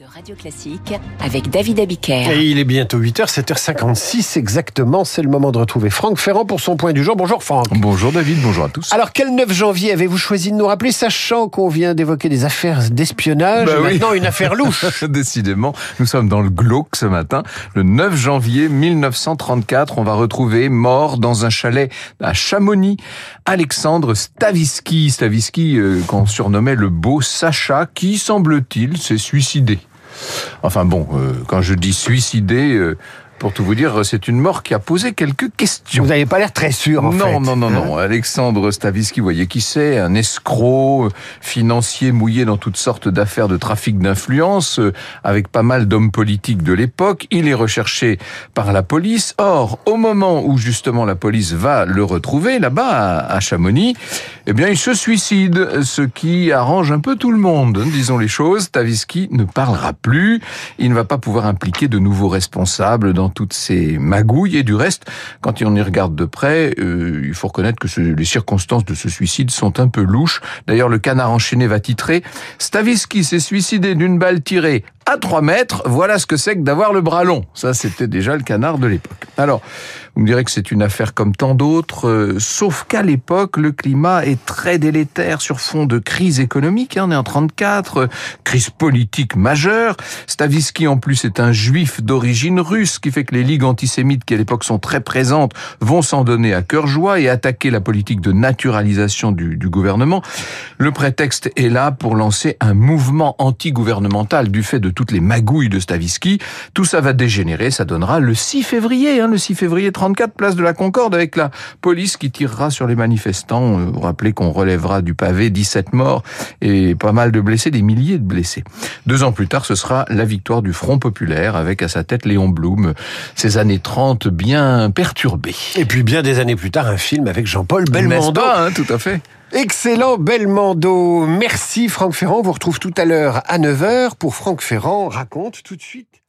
de Radio Classique avec David Abiker. Et il est bientôt 8h, 7h56 exactement. C'est le moment de retrouver Franck Ferrand pour son point du jour. Bonjour Franck. Bonjour David, bonjour à tous. Alors quel 9 janvier avez-vous choisi de nous rappeler, sachant qu'on vient d'évoquer des affaires d'espionnage, Bah oui. maintenant une affaire louche? Décidément, nous sommes dans le glauque ce matin. Le 9 janvier 1934, on va retrouver mort dans un chalet à Chamonix Alexandre Stavisky. Stavisky, euh, qu'on surnommait le beau Sacha, qui semble-t-il s'est suicidé. Enfin bon, euh, quand je dis suicidé, euh, pour tout vous dire, c'est une mort qui a posé quelques questions. Vous n'avez pas l'air très sûr en non, fait. non, non, non. Alexandre Stavisky, vous voyez qui c'est Un escroc, euh, financier mouillé dans toutes sortes d'affaires de trafic d'influence, avec pas mal d'hommes politiques de l'époque. Il est recherché par la police. Or, au moment où justement la police va le retrouver, là-bas, à Chamonix, eh bien, il se suicide, ce qui arrange un peu tout le monde. Disons les choses, Stavisky ne parlera plus. Il ne va pas pouvoir impliquer de nouveaux responsables dans toutes ces magouilles. Et du reste, quand on y regarde de près, euh, il faut reconnaître que les circonstances de ce suicide sont un peu louches. D'ailleurs, le canard enchaîné va titrer Stavisky s'est suicidé d'une balle tirée à 3 mètres. Voilà ce que c'est que d'avoir le bras long. Ça, c'était déjà le canard de l'époque. Alors, vous me direz que c'est une affaire comme tant d'autres, euh, sauf qu'à l'époque, le climat est très délétère sur fond de crise économique. hein, on est en 34, euh, crise politique majeure. Stavisky, en plus, est un juif d'origine russe, ce qui fait que les ligues antisémites, qui à l'époque sont très présentes, vont s'en donner à cœur joie et attaquer la politique de naturalisation du, du gouvernement. Le prétexte est là pour lancer un mouvement anti-gouvernemental du fait de toutes les magouilles de Stavisky. Tout ça va dégénérer, ça donnera le 6 février, hein, le 6 février 34, place de la Concorde, avec la police qui tirera sur les manifestants. Euh, Vous rappelez qu'on relèvera du pavé 17 morts et pas mal de blessés, des milliers de blessés. Deux ans plus tard, ce sera la victoire du Front Populaire, avec à sa tête Léon Blum. Ces années 30 bien perturbées. Et puis bien des années plus tard, un film avec Jean-Paul Belmondo. Pas, hein, tout à fait. Excellent Belmondo. Merci Franck Ferrand. On vous retrouve tout à l'heure à 9h pour Franck Ferrand raconte tout de suite.